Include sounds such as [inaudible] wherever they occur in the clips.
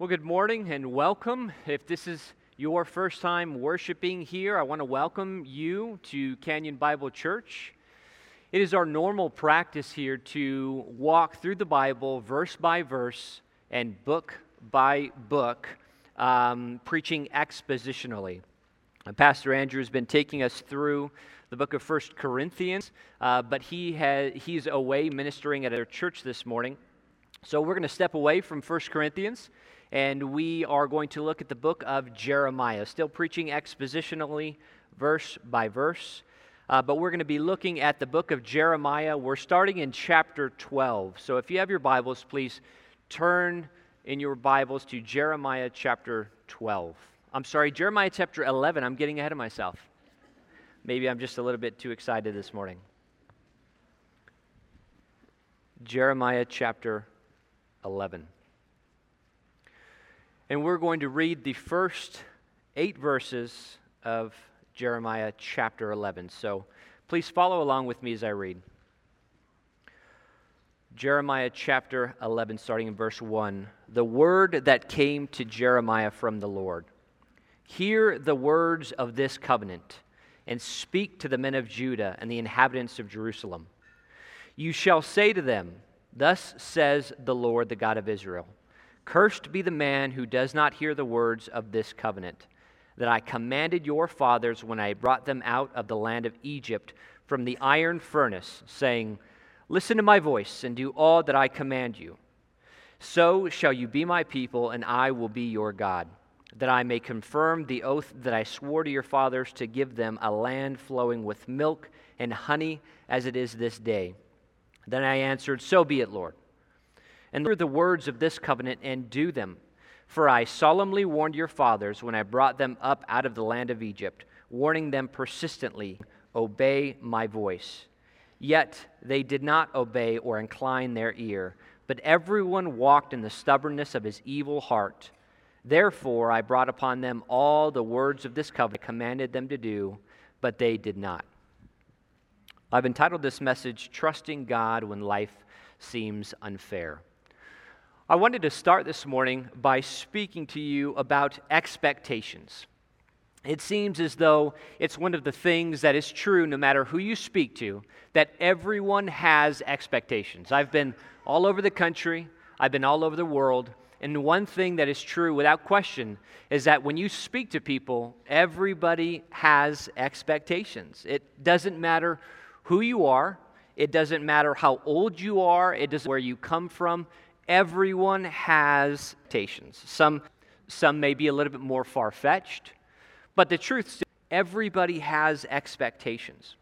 Well, good morning and welcome. If this is your first time worshiping here, I want to welcome you to Canyon Bible Church. It is our normal practice here to walk through the Bible verse by verse and book by book, um, preaching expositionally. And Pastor Andrew has been taking us through the book of First Corinthians, uh, but he has, he's away ministering at our church this morning. So we're going to step away from First Corinthians and we are going to look at the book of Jeremiah, still preaching expositionally, verse by verse. Uh, but we're going to be looking at the book of Jeremiah. We're starting in chapter 12. So if you have your Bibles, please turn in your Bibles to Jeremiah chapter 12. I'm sorry, Jeremiah chapter 11. I'm getting ahead of myself. Maybe I'm just a little bit too excited this morning. Jeremiah chapter 11. And we're going to read the first eight verses of Jeremiah chapter 11. So please follow along with me as I read. Jeremiah chapter 11, starting in verse 1. The word that came to Jeremiah from the Lord. Hear the words of this covenant, and speak to the men of Judah and the inhabitants of Jerusalem. You shall say to them, Thus says the Lord, the God of Israel. Cursed be the man who does not hear the words of this covenant that I commanded your fathers when I brought them out of the land of Egypt from the iron furnace, saying, Listen to my voice and do all that I command you. So shall you be my people, and I will be your God, that I may confirm the oath that I swore to your fathers to give them a land flowing with milk and honey as it is this day. Then I answered, So be it, Lord and hear the words of this covenant and do them. For I solemnly warned your fathers when I brought them up out of the land of Egypt, warning them persistently, Obey my voice. Yet they did not obey or incline their ear, but everyone walked in the stubbornness of his evil heart. Therefore I brought upon them all the words of this covenant, commanded them to do, but they did not. I've entitled this message, Trusting God When Life Seems Unfair. I wanted to start this morning by speaking to you about expectations. It seems as though it's one of the things that is true no matter who you speak to, that everyone has expectations. I've been all over the country, I've been all over the world, and one thing that is true without question is that when you speak to people, everybody has expectations. It doesn't matter who you are, it doesn't matter how old you are, it doesn't where you come from everyone has expectations. Some, some may be a little bit more far fetched, but the truth is, everybody has expectations.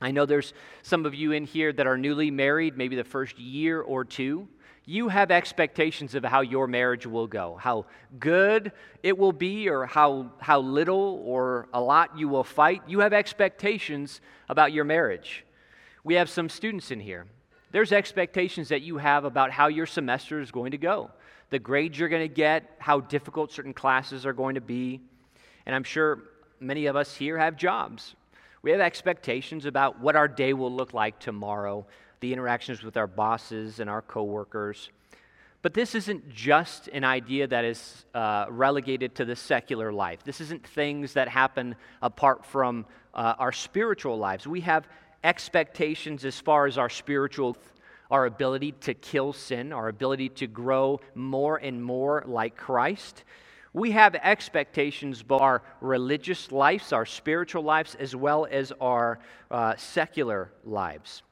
I know there's some of you in here that are newly married, maybe the first year or two. You have expectations of how your marriage will go, how good it will be, or how, how little or a lot you will fight. You have expectations about your marriage. We have some students in here there's expectations that you have about how your semester is going to go, the grades you're going to get, how difficult certain classes are going to be. And I'm sure many of us here have jobs. We have expectations about what our day will look like tomorrow, the interactions with our bosses and our coworkers. But this isn't just an idea that is uh, relegated to the secular life. This isn't things that happen apart from uh, our spiritual lives. We have expectations as far as our spiritual our ability to kill sin, our ability to grow more and more like Christ. We have expectations both our religious lives, our spiritual lives, as well as our uh, secular lives.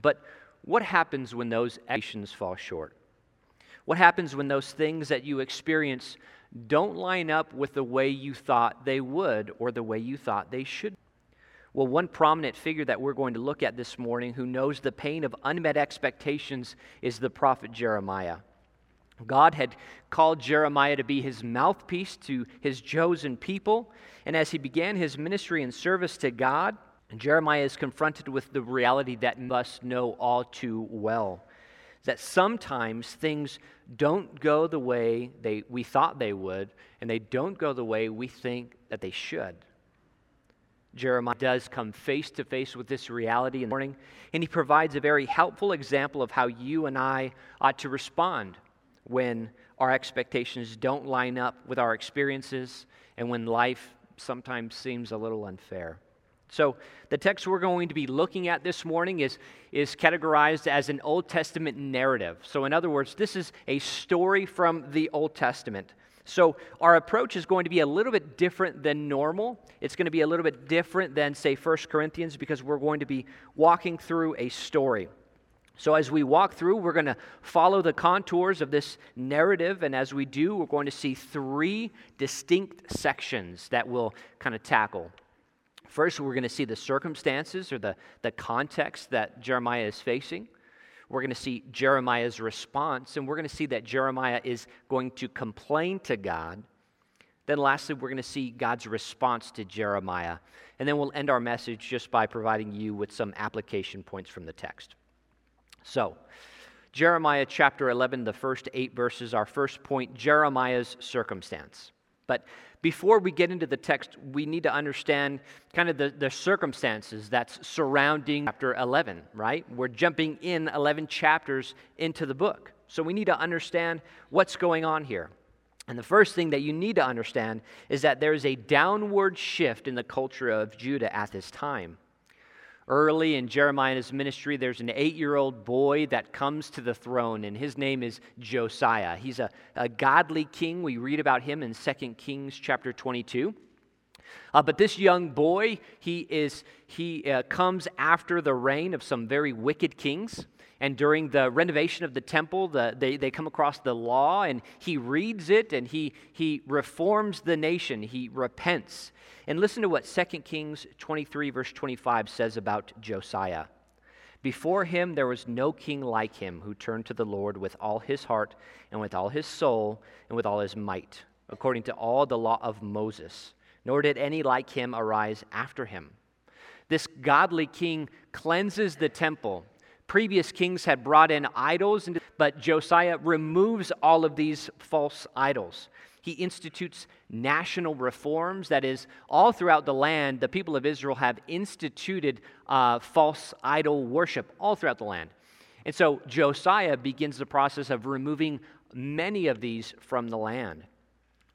But what happens when those expectations fall short? What happens when those things that you experience don't line up with the way you thought they would or the way you thought they should? Well, one prominent figure that we're going to look at this morning who knows the pain of unmet expectations is the prophet Jeremiah. God had called Jeremiah to be his mouthpiece to his chosen people. And as he began his ministry and service to God, Jeremiah is confronted with the reality that must know all too well that sometimes things don't go the way they, we thought they would, and they don't go the way we think that they should. Jeremiah does come face to face with this reality in the morning, and he provides a very helpful example of how you and I ought to respond when our expectations don't line up with our experiences and when life sometimes seems a little unfair. So, the text we're going to be looking at this morning is, is categorized as an Old Testament narrative. So, in other words, this is a story from the Old Testament. So, our approach is going to be a little bit different than normal. It's going to be a little bit different than, say, 1 Corinthians, because we're going to be walking through a story. So, as we walk through, we're going to follow the contours of this narrative. And as we do, we're going to see three distinct sections that we'll kind of tackle. First, we're going to see the circumstances or the, the context that Jeremiah is facing. We're going to see Jeremiah's response, and we're going to see that Jeremiah is going to complain to God. Then, lastly, we're going to see God's response to Jeremiah. And then we'll end our message just by providing you with some application points from the text. So, Jeremiah chapter 11, the first eight verses, our first point Jeremiah's circumstance. But before we get into the text, we need to understand kind of the, the circumstances that's surrounding chapter 11, right? We're jumping in 11 chapters into the book. So we need to understand what's going on here. And the first thing that you need to understand is that there is a downward shift in the culture of Judah at this time. Early in Jeremiah's ministry, there's an eight year old boy that comes to the throne, and his name is Josiah. He's a, a godly king. We read about him in 2 Kings chapter 22. Uh, but this young boy, he, is, he uh, comes after the reign of some very wicked kings. And during the renovation of the temple, the, they, they come across the law, and he reads it and he, he reforms the nation. He repents. And listen to what 2 Kings 23, verse 25 says about Josiah. Before him there was no king like him who turned to the Lord with all his heart and with all his soul and with all his might, according to all the law of Moses. Nor did any like him arise after him. This godly king cleanses the temple. Previous kings had brought in idols, but Josiah removes all of these false idols. He institutes national reforms. That is, all throughout the land, the people of Israel have instituted uh, false idol worship all throughout the land. And so Josiah begins the process of removing many of these from the land.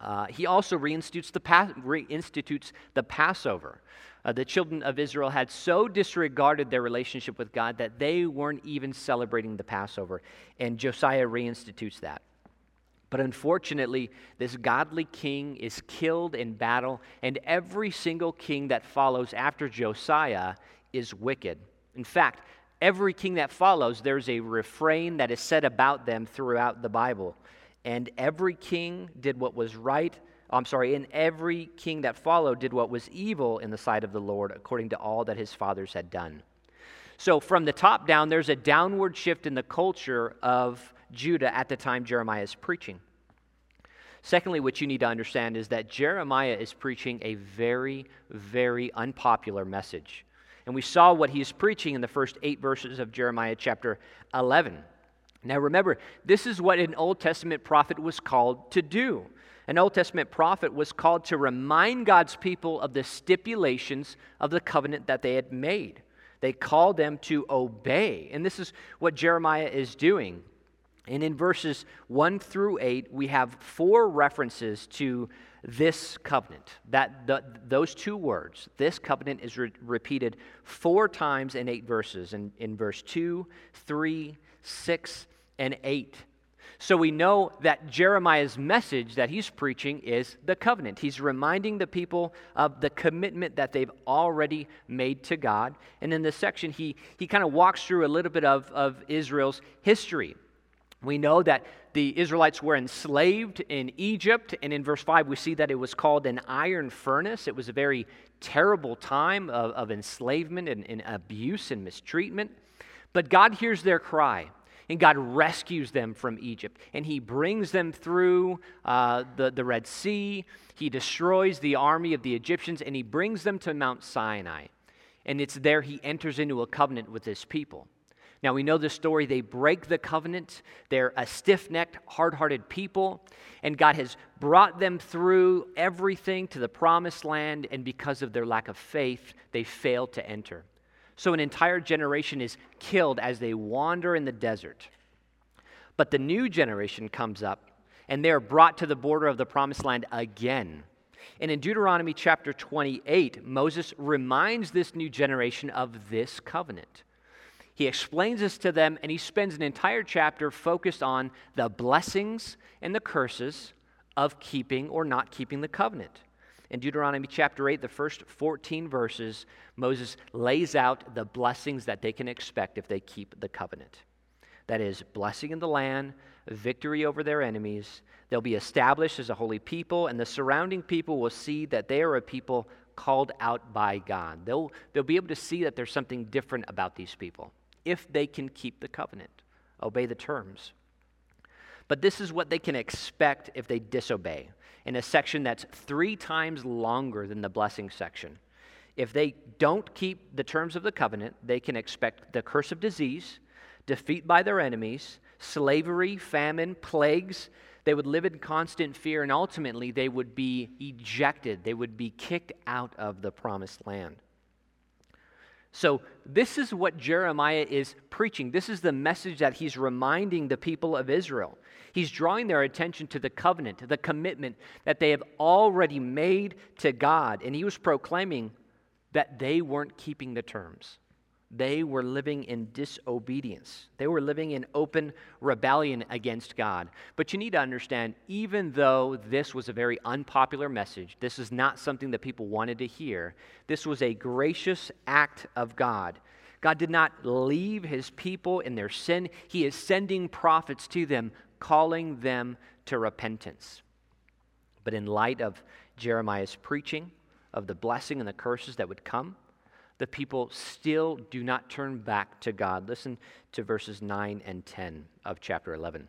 Uh, he also reinstitutes the, pa- reinstitutes the Passover. Uh, the children of Israel had so disregarded their relationship with God that they weren't even celebrating the Passover. And Josiah reinstitutes that. But unfortunately, this godly king is killed in battle, and every single king that follows after Josiah is wicked. In fact, every king that follows, there's a refrain that is said about them throughout the Bible. And every king did what was right. I'm sorry, and every king that followed did what was evil in the sight of the Lord, according to all that his fathers had done. So, from the top down, there's a downward shift in the culture of Judah at the time Jeremiah is preaching. Secondly, what you need to understand is that Jeremiah is preaching a very, very unpopular message. And we saw what he's preaching in the first eight verses of Jeremiah chapter 11. Now, remember, this is what an Old Testament prophet was called to do. An Old Testament prophet was called to remind God's people of the stipulations of the covenant that they had made. They called them to obey. And this is what Jeremiah is doing. And in verses 1 through 8, we have four references to this covenant. That the, those two words, this covenant, is re- repeated four times in eight verses, in, in verse 2, 3, 6, and 8. So we know that Jeremiah's message that he's preaching is the covenant. He's reminding the people of the commitment that they've already made to God. And in this section, he, he kind of walks through a little bit of, of Israel's history. We know that the Israelites were enslaved in Egypt, and in verse 5, we see that it was called an iron furnace. It was a very terrible time of, of enslavement and, and abuse and mistreatment. But God hears their cry, and God rescues them from Egypt, and He brings them through uh, the, the Red Sea. He destroys the army of the Egyptians, and He brings them to Mount Sinai. And it's there He enters into a covenant with His people. Now, we know the story. They break the covenant. They're a stiff necked, hard hearted people. And God has brought them through everything to the promised land. And because of their lack of faith, they fail to enter. So, an entire generation is killed as they wander in the desert. But the new generation comes up, and they are brought to the border of the promised land again. And in Deuteronomy chapter 28, Moses reminds this new generation of this covenant. He explains this to them, and he spends an entire chapter focused on the blessings and the curses of keeping or not keeping the covenant. In Deuteronomy chapter 8, the first 14 verses, Moses lays out the blessings that they can expect if they keep the covenant. That is, blessing in the land, victory over their enemies. They'll be established as a holy people, and the surrounding people will see that they are a people called out by God. They'll, they'll be able to see that there's something different about these people if they can keep the covenant, obey the terms. But this is what they can expect if they disobey in a section that's three times longer than the blessing section. If they don't keep the terms of the covenant, they can expect the curse of disease, defeat by their enemies, slavery, famine, plagues. They would live in constant fear, and ultimately they would be ejected. They would be kicked out of the promised land. So, this is what Jeremiah is preaching. This is the message that he's reminding the people of Israel. He's drawing their attention to the covenant, the commitment that they have already made to God. And he was proclaiming that they weren't keeping the terms. They were living in disobedience. They were living in open rebellion against God. But you need to understand, even though this was a very unpopular message, this is not something that people wanted to hear, this was a gracious act of God. God did not leave his people in their sin, he is sending prophets to them, calling them to repentance. But in light of Jeremiah's preaching, of the blessing and the curses that would come, the people still do not turn back to God. Listen to verses 9 and 10 of chapter 11.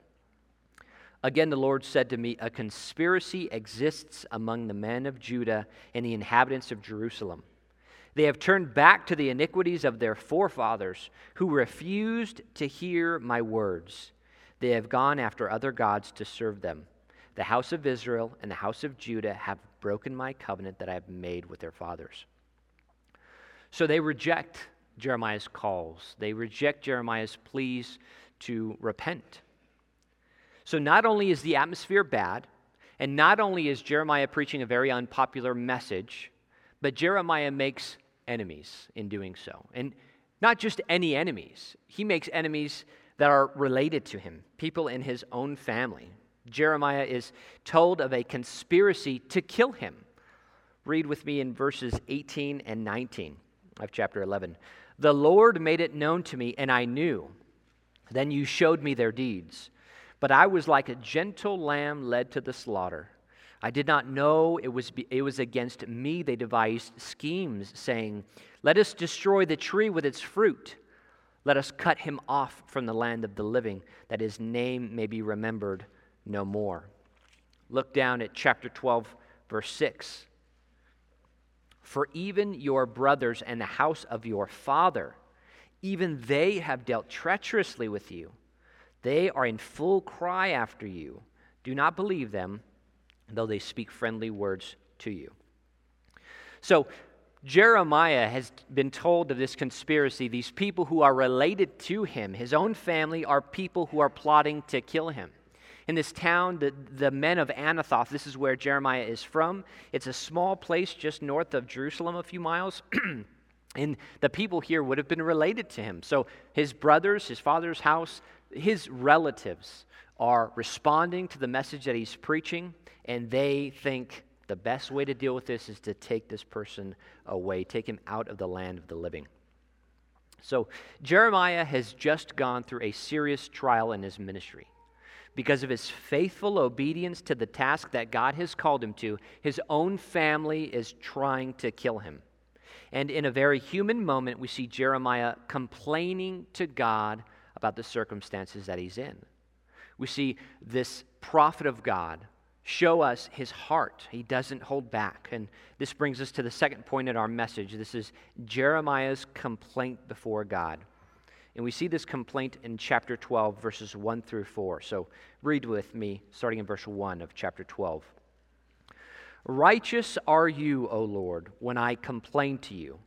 Again, the Lord said to me, A conspiracy exists among the men of Judah and the inhabitants of Jerusalem. They have turned back to the iniquities of their forefathers, who refused to hear my words. They have gone after other gods to serve them. The house of Israel and the house of Judah have broken my covenant that I have made with their fathers. So they reject Jeremiah's calls, they reject Jeremiah's pleas to repent. So not only is the atmosphere bad, and not only is Jeremiah preaching a very unpopular message, but Jeremiah makes enemies in doing so. And not just any enemies, he makes enemies that are related to him, people in his own family. Jeremiah is told of a conspiracy to kill him. Read with me in verses 18 and 19 of chapter 11. The Lord made it known to me, and I knew. Then you showed me their deeds. But I was like a gentle lamb led to the slaughter. I did not know it was, it was against me they devised schemes, saying, Let us destroy the tree with its fruit. Let us cut him off from the land of the living, that his name may be remembered no more. Look down at chapter 12, verse 6. For even your brothers and the house of your father, even they have dealt treacherously with you. They are in full cry after you. Do not believe them, though they speak friendly words to you. So, Jeremiah has been told of this conspiracy. These people who are related to him, his own family, are people who are plotting to kill him in this town, the, the men of Anathoth, this is where Jeremiah is from. It's a small place just north of Jerusalem, a few miles. [clears throat] and the people here would have been related to him. So his brothers, his father's house, his relatives are responding to the message that he's preaching, and they think the best way to deal with this is to take this person away, take him out of the land of the living. So Jeremiah has just gone through a serious trial in his ministry because of his faithful obedience to the task that God has called him to, his own family is trying to kill him. And in a very human moment, we see Jeremiah complaining to God about the circumstances that he's in. We see this prophet of God show us his heart. He doesn't hold back. And this brings us to the second point in our message. This is Jeremiah's complaint before God. And we see this complaint in chapter 12, verses 1 through 4. So read with me, starting in verse 1 of chapter 12. Righteous are you, O Lord, when I complain to you.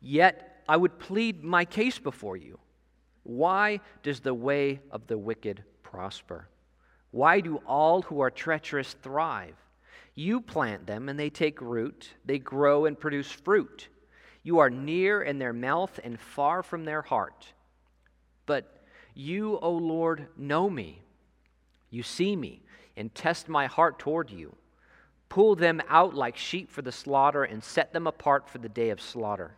Yet I would plead my case before you. Why does the way of the wicked prosper? Why do all who are treacherous thrive? You plant them and they take root, they grow and produce fruit. You are near in their mouth and far from their heart. But you, O Lord, know me. You see me and test my heart toward you. Pull them out like sheep for the slaughter and set them apart for the day of slaughter.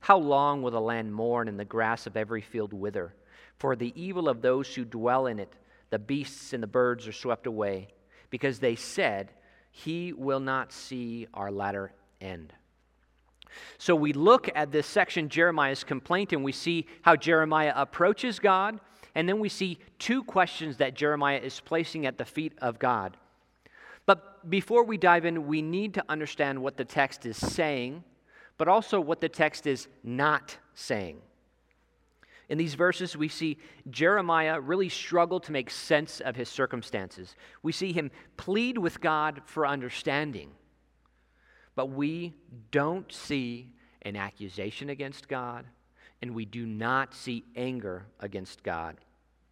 How long will the land mourn and the grass of every field wither? For the evil of those who dwell in it, the beasts and the birds are swept away, because they said, He will not see our latter end. So we look at this section, Jeremiah's complaint, and we see how Jeremiah approaches God, and then we see two questions that Jeremiah is placing at the feet of God. But before we dive in, we need to understand what the text is saying, but also what the text is not saying. In these verses, we see Jeremiah really struggle to make sense of his circumstances. We see him plead with God for understanding. But we don't see an accusation against God, and we do not see anger against God.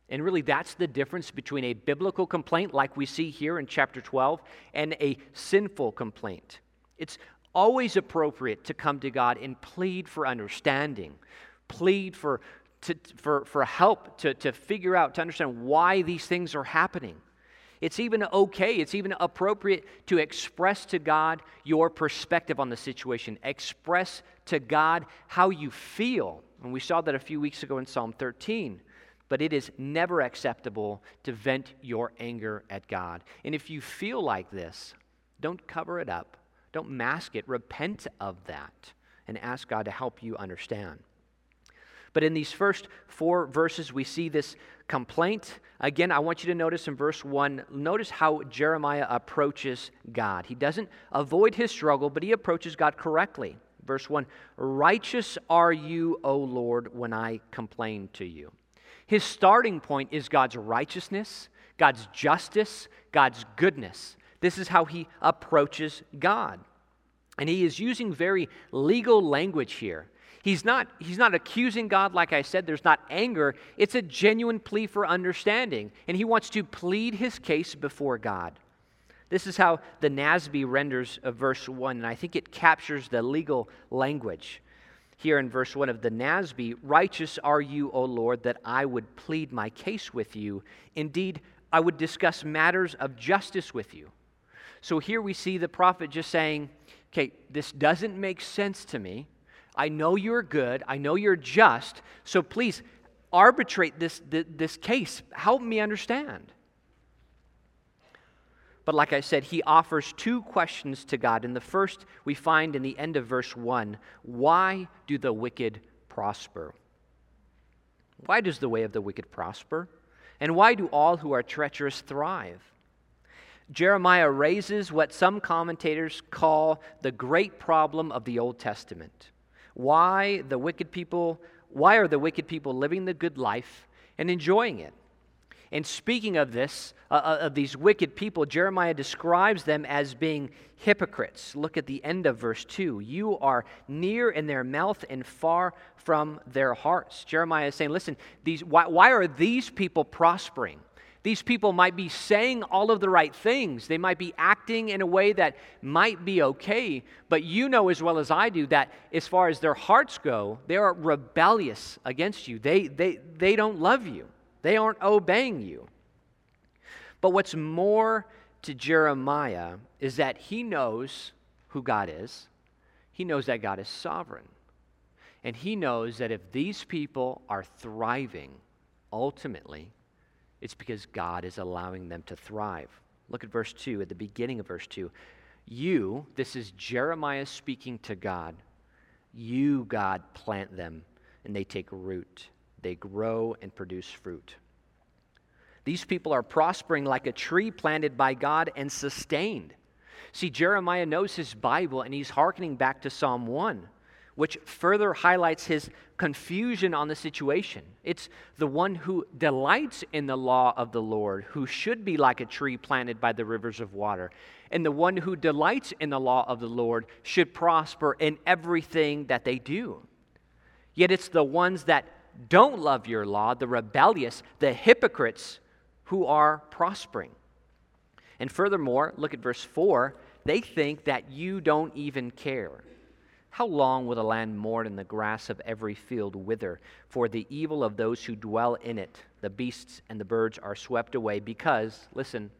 And really, that's the difference between a biblical complaint, like we see here in chapter 12, and a sinful complaint. It's always appropriate to come to God and plead for understanding, plead for to, for, for help to, to figure out, to understand why these things are happening. It's even okay, it's even appropriate to express to God your perspective on the situation. Express to God how you feel. And we saw that a few weeks ago in Psalm 13. But it is never acceptable to vent your anger at God. And if you feel like this, don't cover it up, don't mask it. Repent of that and ask God to help you understand. But in these first four verses, we see this complaint. Again, I want you to notice in verse 1, notice how Jeremiah approaches God. He doesn't avoid his struggle, but he approaches God correctly. Verse 1 Righteous are you, O Lord, when I complain to you. His starting point is God's righteousness, God's justice, God's goodness. This is how he approaches God. And he is using very legal language here. He's not, he's not accusing God, like I said. There's not anger. It's a genuine plea for understanding. And he wants to plead his case before God. This is how the NASB renders of verse 1, and I think it captures the legal language. Here in verse 1 of the NASB, righteous are you, O Lord, that I would plead my case with you. Indeed, I would discuss matters of justice with you. So here we see the prophet just saying, okay, this doesn't make sense to me. I know you're good. I know you're just. So please arbitrate this, this case. Help me understand. But like I said, he offers two questions to God. And the first we find in the end of verse 1 Why do the wicked prosper? Why does the way of the wicked prosper? And why do all who are treacherous thrive? Jeremiah raises what some commentators call the great problem of the Old Testament. Why the wicked people, why are the wicked people living the good life and enjoying it? And speaking of this, uh, uh, of these wicked people, Jeremiah describes them as being hypocrites. Look at the end of verse 2. You are near in their mouth and far from their hearts. Jeremiah is saying, listen, these, why, why are these people prospering? These people might be saying all of the right things. They might be acting in a way that might be okay, but you know as well as I do that as far as their hearts go, they are rebellious against you. They, they, they don't love you, they aren't obeying you. But what's more to Jeremiah is that he knows who God is, he knows that God is sovereign. And he knows that if these people are thriving, ultimately, it's because God is allowing them to thrive. Look at verse 2, at the beginning of verse 2. You, this is Jeremiah speaking to God, you, God, plant them and they take root. They grow and produce fruit. These people are prospering like a tree planted by God and sustained. See, Jeremiah knows his Bible and he's hearkening back to Psalm 1 which further highlights his confusion on the situation. It's the one who delights in the law of the Lord, who should be like a tree planted by the rivers of water. And the one who delights in the law of the Lord should prosper in everything that they do. Yet it's the ones that don't love your law, the rebellious, the hypocrites, who are prospering. And furthermore, look at verse 4 they think that you don't even care. How long will the land mourn and the grass of every field wither? For the evil of those who dwell in it, the beasts and the birds are swept away, because, listen,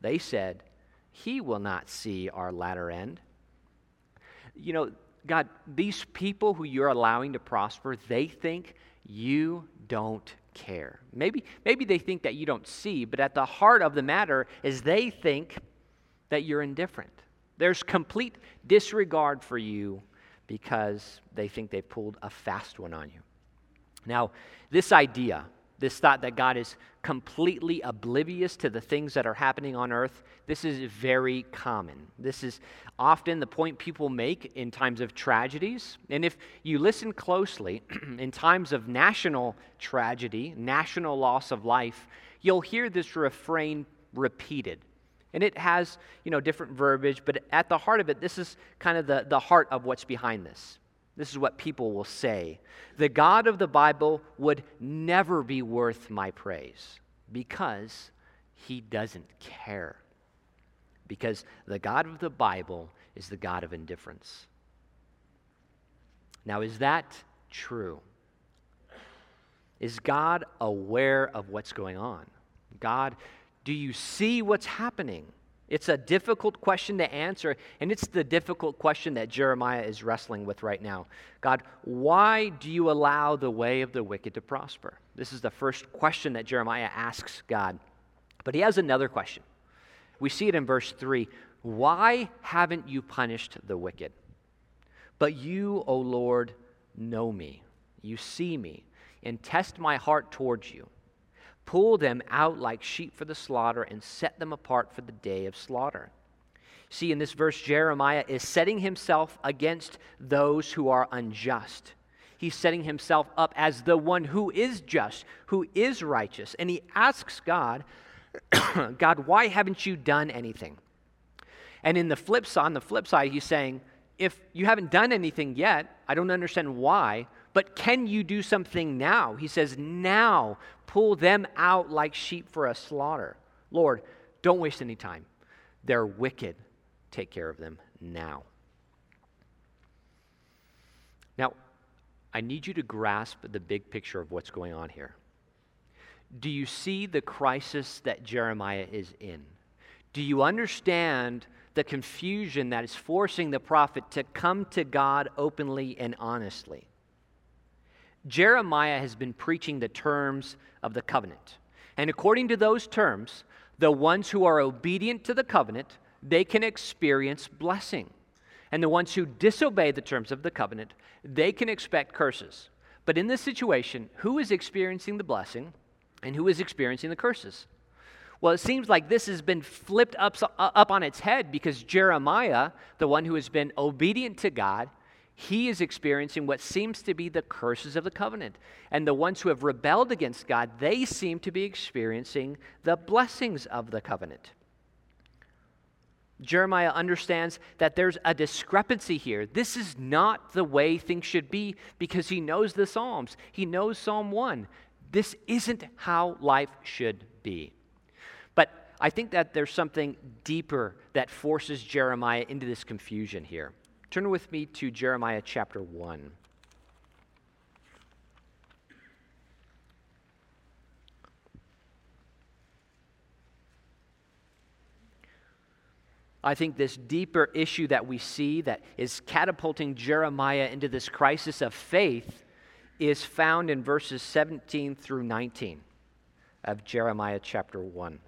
they said, He will not see our latter end. You know, God, these people who you're allowing to prosper, they think you don't care. Maybe, maybe they think that you don't see, but at the heart of the matter is they think that you're indifferent. There's complete disregard for you because they think they've pulled a fast one on you. Now, this idea this thought that God is completely oblivious to the things that are happening on earth, this is very common. This is often the point people make in times of tragedies. And if you listen closely, [clears throat] in times of national tragedy, national loss of life, you'll hear this refrain repeated. And it has, you know, different verbiage, but at the heart of it, this is kind of the, the heart of what's behind this. This is what people will say. The God of the Bible would never be worth my praise because he doesn't care. Because the God of the Bible is the God of indifference. Now, is that true? Is God aware of what's going on? God, do you see what's happening? It's a difficult question to answer, and it's the difficult question that Jeremiah is wrestling with right now. God, why do you allow the way of the wicked to prosper? This is the first question that Jeremiah asks God. But he has another question. We see it in verse 3 Why haven't you punished the wicked? But you, O Lord, know me. You see me, and test my heart towards you. Pull them out like sheep for the slaughter and set them apart for the day of slaughter. See, in this verse, Jeremiah is setting himself against those who are unjust. He's setting himself up as the one who is just, who is righteous. And he asks God, [coughs] God, why haven't you done anything? And in the flip on the flip side, he's saying, if you haven't done anything yet, I don't understand why, but can you do something now? He says, Now pull them out like sheep for a slaughter. Lord, don't waste any time. They're wicked. Take care of them now. Now, I need you to grasp the big picture of what's going on here. Do you see the crisis that Jeremiah is in? Do you understand the confusion that is forcing the prophet to come to God openly and honestly? Jeremiah has been preaching the terms of the covenant. And according to those terms, the ones who are obedient to the covenant, they can experience blessing. And the ones who disobey the terms of the covenant, they can expect curses. But in this situation, who is experiencing the blessing and who is experiencing the curses? Well, it seems like this has been flipped up, up on its head because Jeremiah, the one who has been obedient to God, he is experiencing what seems to be the curses of the covenant. And the ones who have rebelled against God, they seem to be experiencing the blessings of the covenant. Jeremiah understands that there's a discrepancy here. This is not the way things should be because he knows the Psalms. He knows Psalm 1. This isn't how life should be. But I think that there's something deeper that forces Jeremiah into this confusion here. Turn with me to Jeremiah chapter 1. I think this deeper issue that we see that is catapulting Jeremiah into this crisis of faith is found in verses 17 through 19 of Jeremiah chapter 1.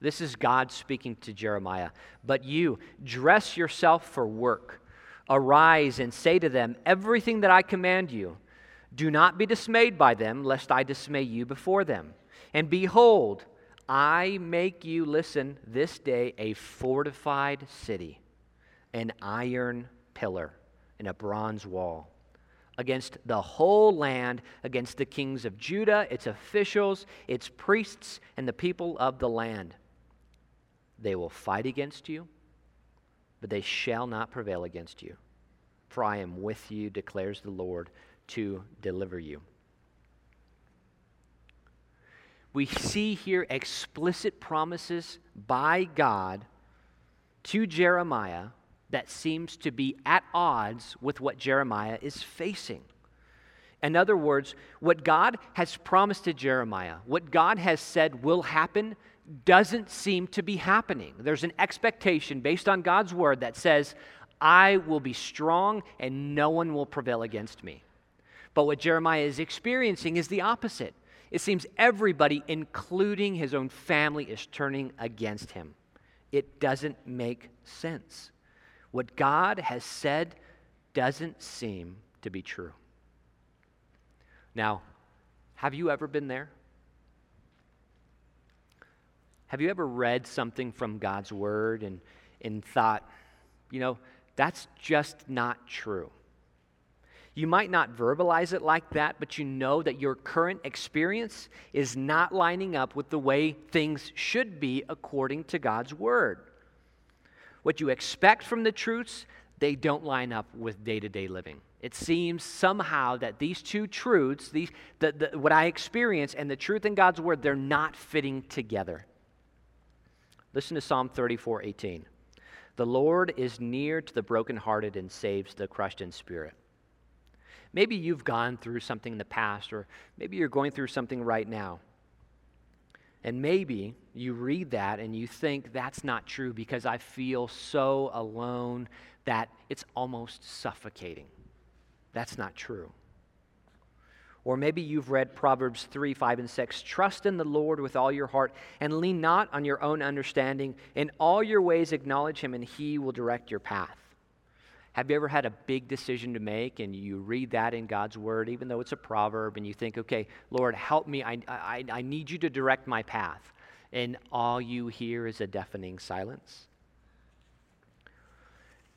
This is God speaking to Jeremiah. But you, dress yourself for work. Arise and say to them everything that I command you. Do not be dismayed by them, lest I dismay you before them. And behold, I make you, listen, this day a fortified city, an iron pillar, and a bronze wall against the whole land, against the kings of Judah, its officials, its priests, and the people of the land. They will fight against you, but they shall not prevail against you. For I am with you, declares the Lord, to deliver you. we see here explicit promises by God to Jeremiah that seems to be at odds with what Jeremiah is facing. In other words, what God has promised to Jeremiah, what God has said will happen, doesn't seem to be happening. There's an expectation based on God's word that says, I will be strong and no one will prevail against me. But what Jeremiah is experiencing is the opposite. It seems everybody, including his own family, is turning against him. It doesn't make sense. What God has said doesn't seem to be true. Now, have you ever been there? Have you ever read something from God's Word and, and thought, you know, that's just not true? You might not verbalize it like that, but you know that your current experience is not lining up with the way things should be according to God's Word. What you expect from the truths, they don't line up with day to day living. It seems somehow that these two truths, these, the, the, what I experience and the truth in God's Word, they're not fitting together. Listen to Psalm 34 18. The Lord is near to the brokenhearted and saves the crushed in spirit. Maybe you've gone through something in the past, or maybe you're going through something right now. And maybe you read that and you think that's not true because I feel so alone that it's almost suffocating. That's not true. Or maybe you've read Proverbs 3, 5, and 6. Trust in the Lord with all your heart and lean not on your own understanding. In all your ways, acknowledge him, and he will direct your path. Have you ever had a big decision to make and you read that in God's word, even though it's a proverb, and you think, okay, Lord, help me. I, I, I need you to direct my path. And all you hear is a deafening silence?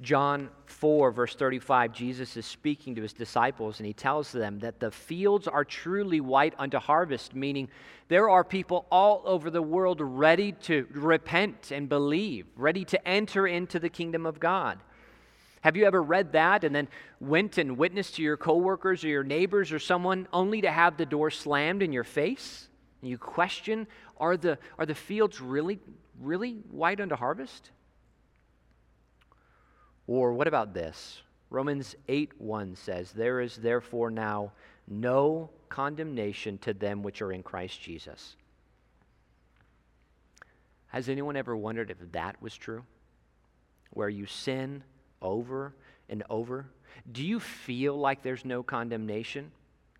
John 4, verse 35, Jesus is speaking to his disciples and he tells them that the fields are truly white unto harvest, meaning there are people all over the world ready to repent and believe, ready to enter into the kingdom of God. Have you ever read that and then went and witnessed to your coworkers or your neighbors or someone only to have the door slammed in your face? And you question, are the, are the fields really, really white unto harvest? Or what about this? Romans 8 1 says, There is therefore now no condemnation to them which are in Christ Jesus. Has anyone ever wondered if that was true? Where you sin over and over? Do you feel like there's no condemnation?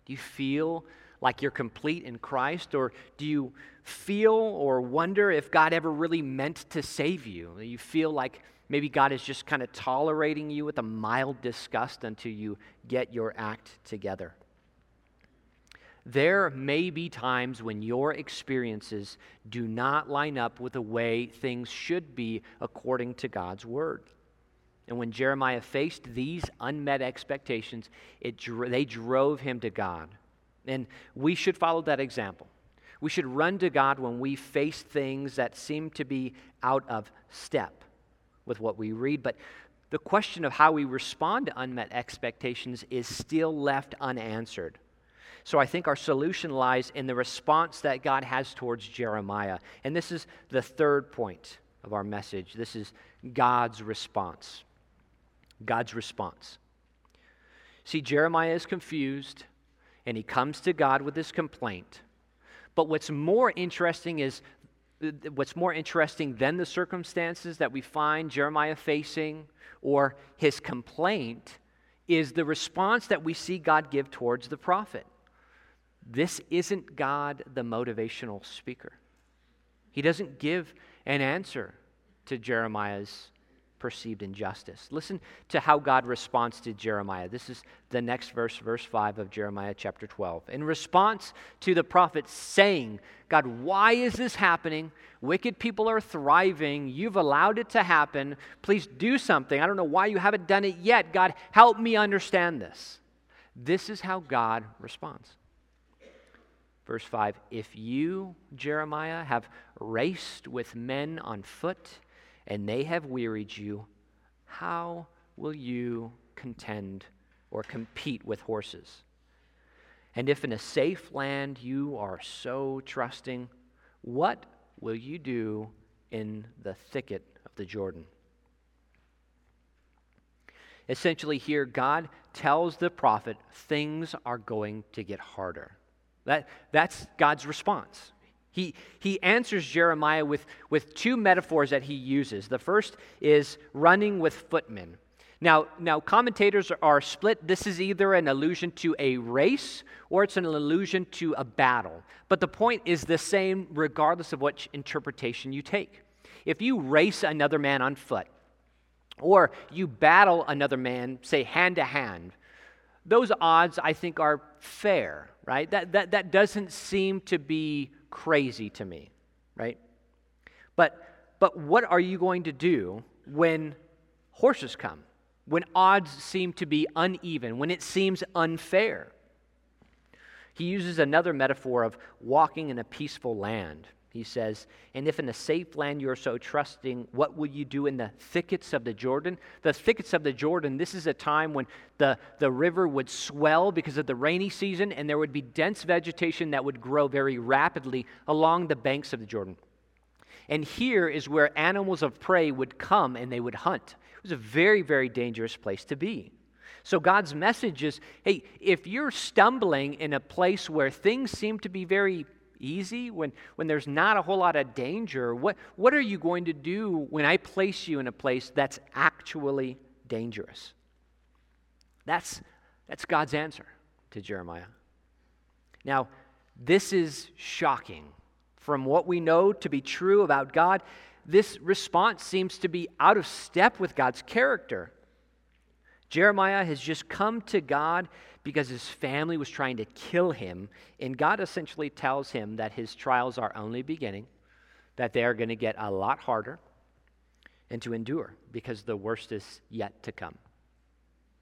Do you feel like you're complete in Christ? Or do you feel or wonder if God ever really meant to save you? You feel like Maybe God is just kind of tolerating you with a mild disgust until you get your act together. There may be times when your experiences do not line up with the way things should be according to God's word. And when Jeremiah faced these unmet expectations, it, they drove him to God. And we should follow that example. We should run to God when we face things that seem to be out of step with what we read, but the question of how we respond to unmet expectations is still left unanswered. So I think our solution lies in the response that God has towards Jeremiah. And this is the third point of our message. This is God's response. God's response. See, Jeremiah is confused and he comes to God with his complaint. But what's more interesting is what's more interesting than the circumstances that we find Jeremiah facing or his complaint is the response that we see God give towards the prophet. This isn't God the motivational speaker. He doesn't give an answer to Jeremiah's perceived injustice. Listen to how God responds to Jeremiah. This is the next verse, verse 5 of Jeremiah chapter 12. In response to the prophet saying, God, why is this happening? Wicked people are thriving. You've allowed it to happen. Please do something. I don't know why you haven't done it yet. God, help me understand this. This is how God responds. Verse 5 If you, Jeremiah, have raced with men on foot, and they have wearied you, how will you contend or compete with horses? And if in a safe land you are so trusting, what will you do in the thicket of the Jordan? Essentially, here, God tells the prophet things are going to get harder. That, that's God's response. He, he answers Jeremiah with, with two metaphors that he uses. The first is running with footmen. Now, now, commentators are split. This is either an allusion to a race or it's an allusion to a battle. But the point is the same regardless of which interpretation you take. If you race another man on foot, or you battle another man, say hand to hand, those odds I think are fair, right? That, that, that doesn't seem to be crazy to me, right? But, but what are you going to do when horses come? When odds seem to be uneven, when it seems unfair? He uses another metaphor of walking in a peaceful land. He says, And if in a safe land you are so trusting, what will you do in the thickets of the Jordan? The thickets of the Jordan, this is a time when the, the river would swell because of the rainy season, and there would be dense vegetation that would grow very rapidly along the banks of the Jordan. And here is where animals of prey would come and they would hunt. It was a very, very dangerous place to be. So God's message is hey, if you're stumbling in a place where things seem to be very easy, when, when there's not a whole lot of danger, what, what are you going to do when I place you in a place that's actually dangerous? That's, that's God's answer to Jeremiah. Now, this is shocking. From what we know to be true about God, this response seems to be out of step with God's character. Jeremiah has just come to God because his family was trying to kill him. And God essentially tells him that his trials are only beginning, that they are going to get a lot harder, and to endure because the worst is yet to come.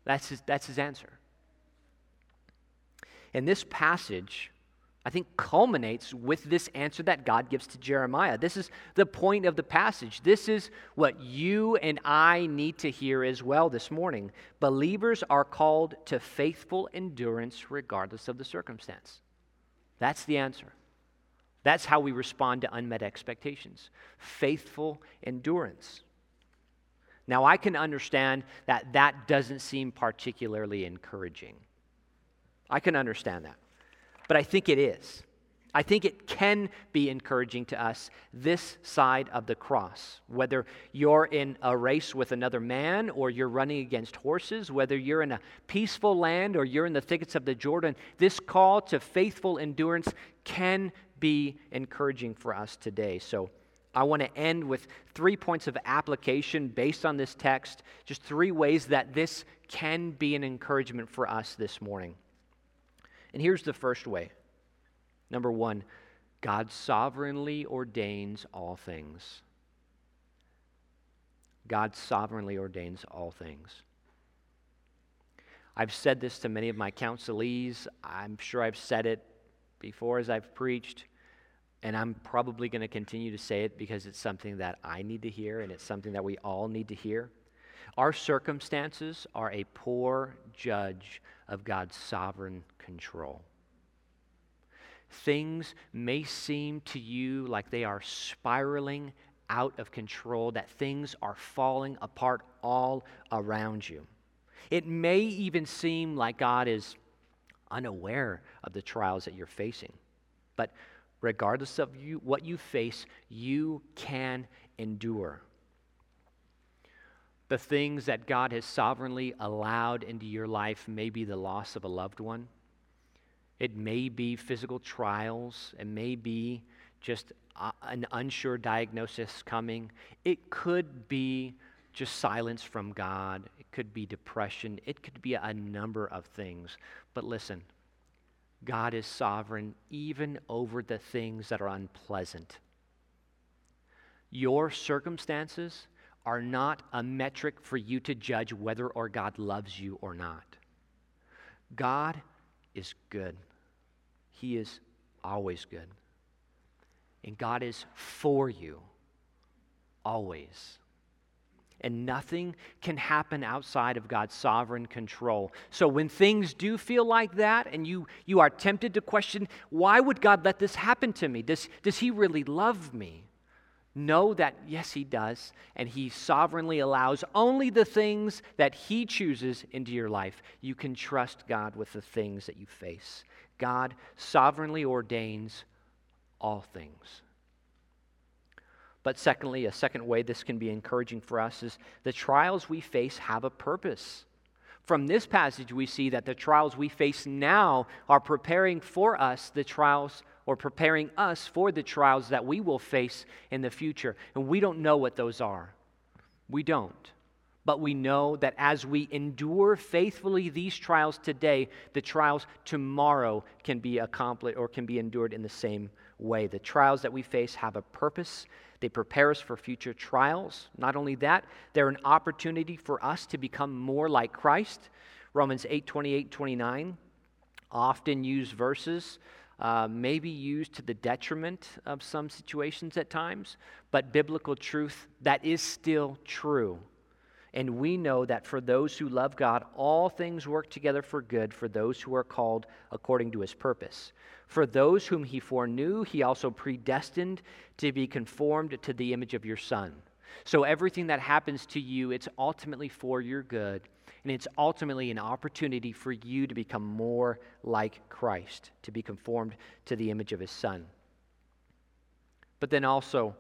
That's his, that's his answer. In this passage, I think, culminates with this answer that God gives to Jeremiah. This is the point of the passage. This is what you and I need to hear as well this morning. Believers are called to faithful endurance regardless of the circumstance. That's the answer. That's how we respond to unmet expectations faithful endurance. Now, I can understand that that doesn't seem particularly encouraging. I can understand that but I think it is. I think it can be encouraging to us this side of the cross. Whether you're in a race with another man or you're running against horses, whether you're in a peaceful land or you're in the thickets of the Jordan, this call to faithful endurance can be encouraging for us today. So I want to end with three points of application based on this text, just three ways that this can be an encouragement for us this morning. And here's the first way number one, God sovereignly ordains all things. God sovereignly ordains all things. I've said this to many of my counselees. I'm sure I've said it before as I've preached, and I'm probably going to continue to say it because it's something that I need to hear and it's something that we all need to hear. Our circumstances are a poor judge of God's sovereign control. Things may seem to you like they are spiraling out of control, that things are falling apart all around you. It may even seem like God is unaware of the trials that you're facing. But regardless of you, what you face, you can endure the things that God has sovereignly allowed into your life may be the loss of a loved one. It may be physical trials. It may be just an unsure diagnosis coming. It could be just silence from God. It could be depression. It could be a number of things. But listen, God is sovereign even over the things that are unpleasant. Your circumstances are not a metric for you to judge whether or God loves you or not. God is good. He is always good. And God is for you always. and nothing can happen outside of God's sovereign control. So when things do feel like that and you, you are tempted to question, why would God let this happen to me? Does, does He really love me? Know that, yes, He does, and He sovereignly allows only the things that He chooses into your life. You can trust God with the things that you face. God sovereignly ordains all things. But secondly, a second way this can be encouraging for us is the trials we face have a purpose. From this passage, we see that the trials we face now are preparing for us the trials or preparing us for the trials that we will face in the future. And we don't know what those are. We don't. But we know that as we endure faithfully these trials today, the trials tomorrow can be accomplished or can be endured in the same way. The trials that we face have a purpose they prepare us for future trials. Not only that, they're an opportunity for us to become more like Christ. Romans 8 28, 29, often used verses, uh, maybe used to the detriment of some situations at times, but biblical truth that is still true. And we know that for those who love God, all things work together for good for those who are called according to his purpose. For those whom he foreknew, he also predestined to be conformed to the image of your Son. So everything that happens to you, it's ultimately for your good, and it's ultimately an opportunity for you to become more like Christ, to be conformed to the image of his Son. But then also,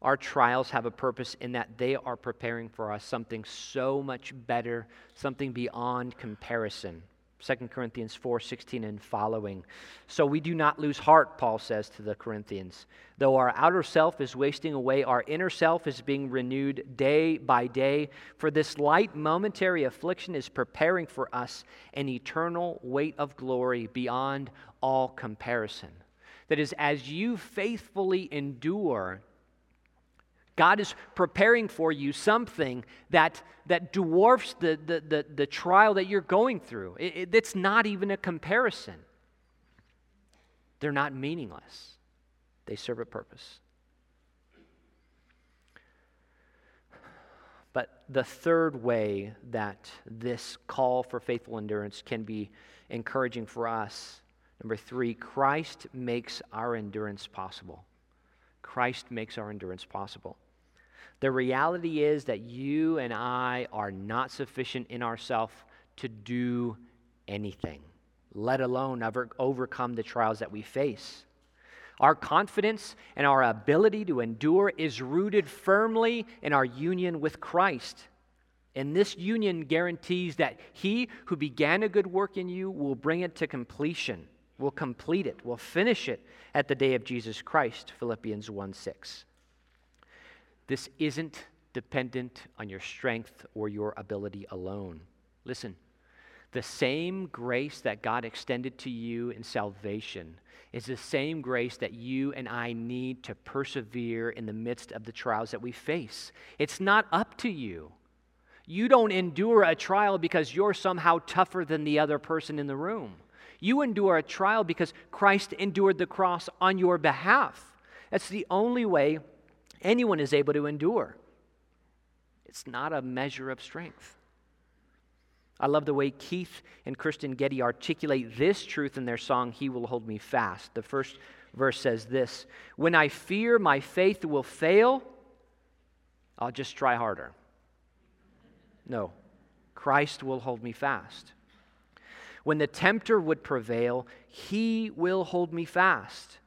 our trials have a purpose in that they are preparing for us something so much better, something beyond comparison. 2 Corinthians 4 16 and following. So we do not lose heart, Paul says to the Corinthians. Though our outer self is wasting away, our inner self is being renewed day by day. For this light momentary affliction is preparing for us an eternal weight of glory beyond all comparison. That is, as you faithfully endure God is preparing for you something that, that dwarfs the, the, the, the trial that you're going through. It, it, it's not even a comparison. They're not meaningless, they serve a purpose. But the third way that this call for faithful endurance can be encouraging for us number three, Christ makes our endurance possible. Christ makes our endurance possible. The reality is that you and I are not sufficient in ourselves to do anything, let alone overcome the trials that we face. Our confidence and our ability to endure is rooted firmly in our union with Christ. And this union guarantees that he who began a good work in you will bring it to completion, will complete it, will finish it at the day of Jesus Christ, Philippians 1 6. This isn't dependent on your strength or your ability alone. Listen, the same grace that God extended to you in salvation is the same grace that you and I need to persevere in the midst of the trials that we face. It's not up to you. You don't endure a trial because you're somehow tougher than the other person in the room. You endure a trial because Christ endured the cross on your behalf. That's the only way anyone is able to endure. It's not a measure of strength. I love the way Keith and Kristyn Getty articulate this truth in their song, He Will Hold Me Fast. The first verse says this When I fear my faith will fail, I'll just try harder. No, Christ will hold me fast. When the tempter would prevail, He will hold me fast.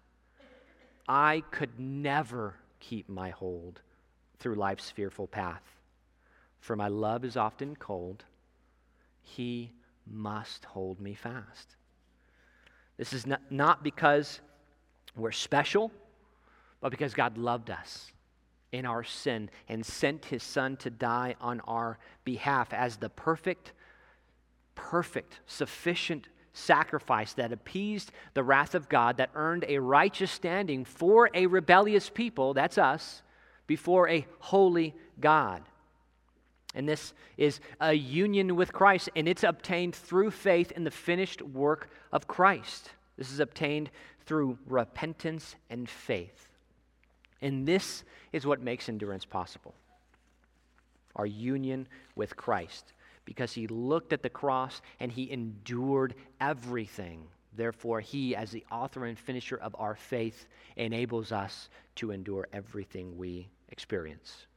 I could never keep my hold through life's fearful path. For my love is often cold. He must hold me fast. This is not, not because we're special, but because God loved us in our sin and sent his son to die on our behalf as the perfect, perfect, sufficient sacrifice that appeased the wrath of God, that earned a righteous standing for a rebellious people, that's us, before a holy God. And this is a union with Christ, and it's obtained through faith in the finished work of Christ. This is obtained through repentance and faith. And this is what makes endurance possible. our union with Christ, because he looked at the cross and he endured everything. Therefore, he, as the author and finisher of our faith, enables us to endure everything we experience.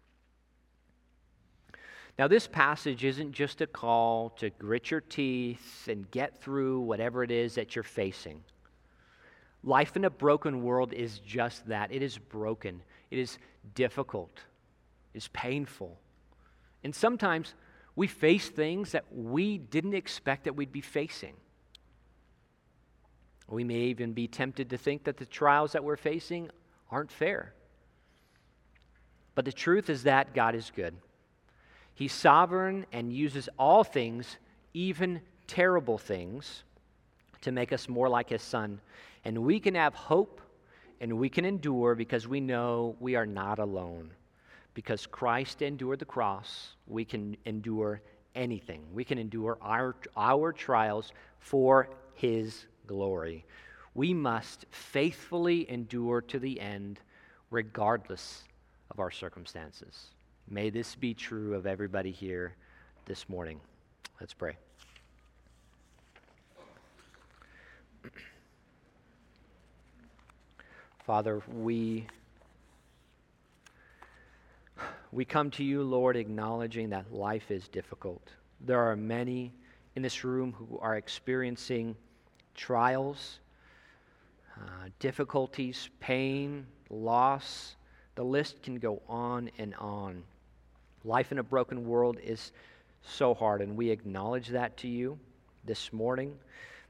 Now, this passage isn't just a call to grit your teeth and get through whatever it is that you're facing. Life in a broken world is just that it is broken, it is difficult, it is painful. And sometimes we face things that we didn't expect that we'd be facing. We may even be tempted to think that the trials that we're facing aren't fair. But the truth is that God is good. He's sovereign and uses all things, even terrible things, to make us more like His Son. And we can have hope and we can endure because we know we are not alone. Because Christ endured the cross, we can endure anything. We can endure our, our trials for His glory. We must faithfully endure to the end, regardless of our circumstances. May this be true of everybody here this morning. Let's pray. [clears throat] Father, we, we come to you, Lord, acknowledging that life is difficult. There are many in this room who are experiencing trials, uh, difficulties, pain, loss. The list can go on and on. Life in a broken world is so hard, and we acknowledge that to you this morning.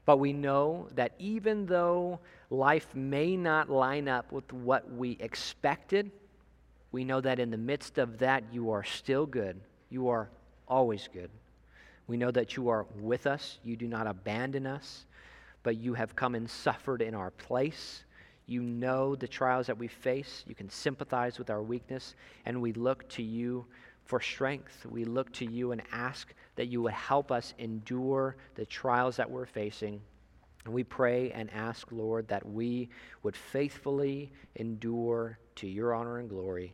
But we know that even though life may not line up with what we expected, we know that in the midst of that, you are still good. You are always good. We know that you are with us. You do not abandon us, but you have come and suffered in our place. You know the trials that we face. You can sympathize with our weakness, and we look to you for strength. We look to you and ask that you would help us endure the trials that we're facing. And we pray and ask, Lord, that we would faithfully endure to your honor and glory.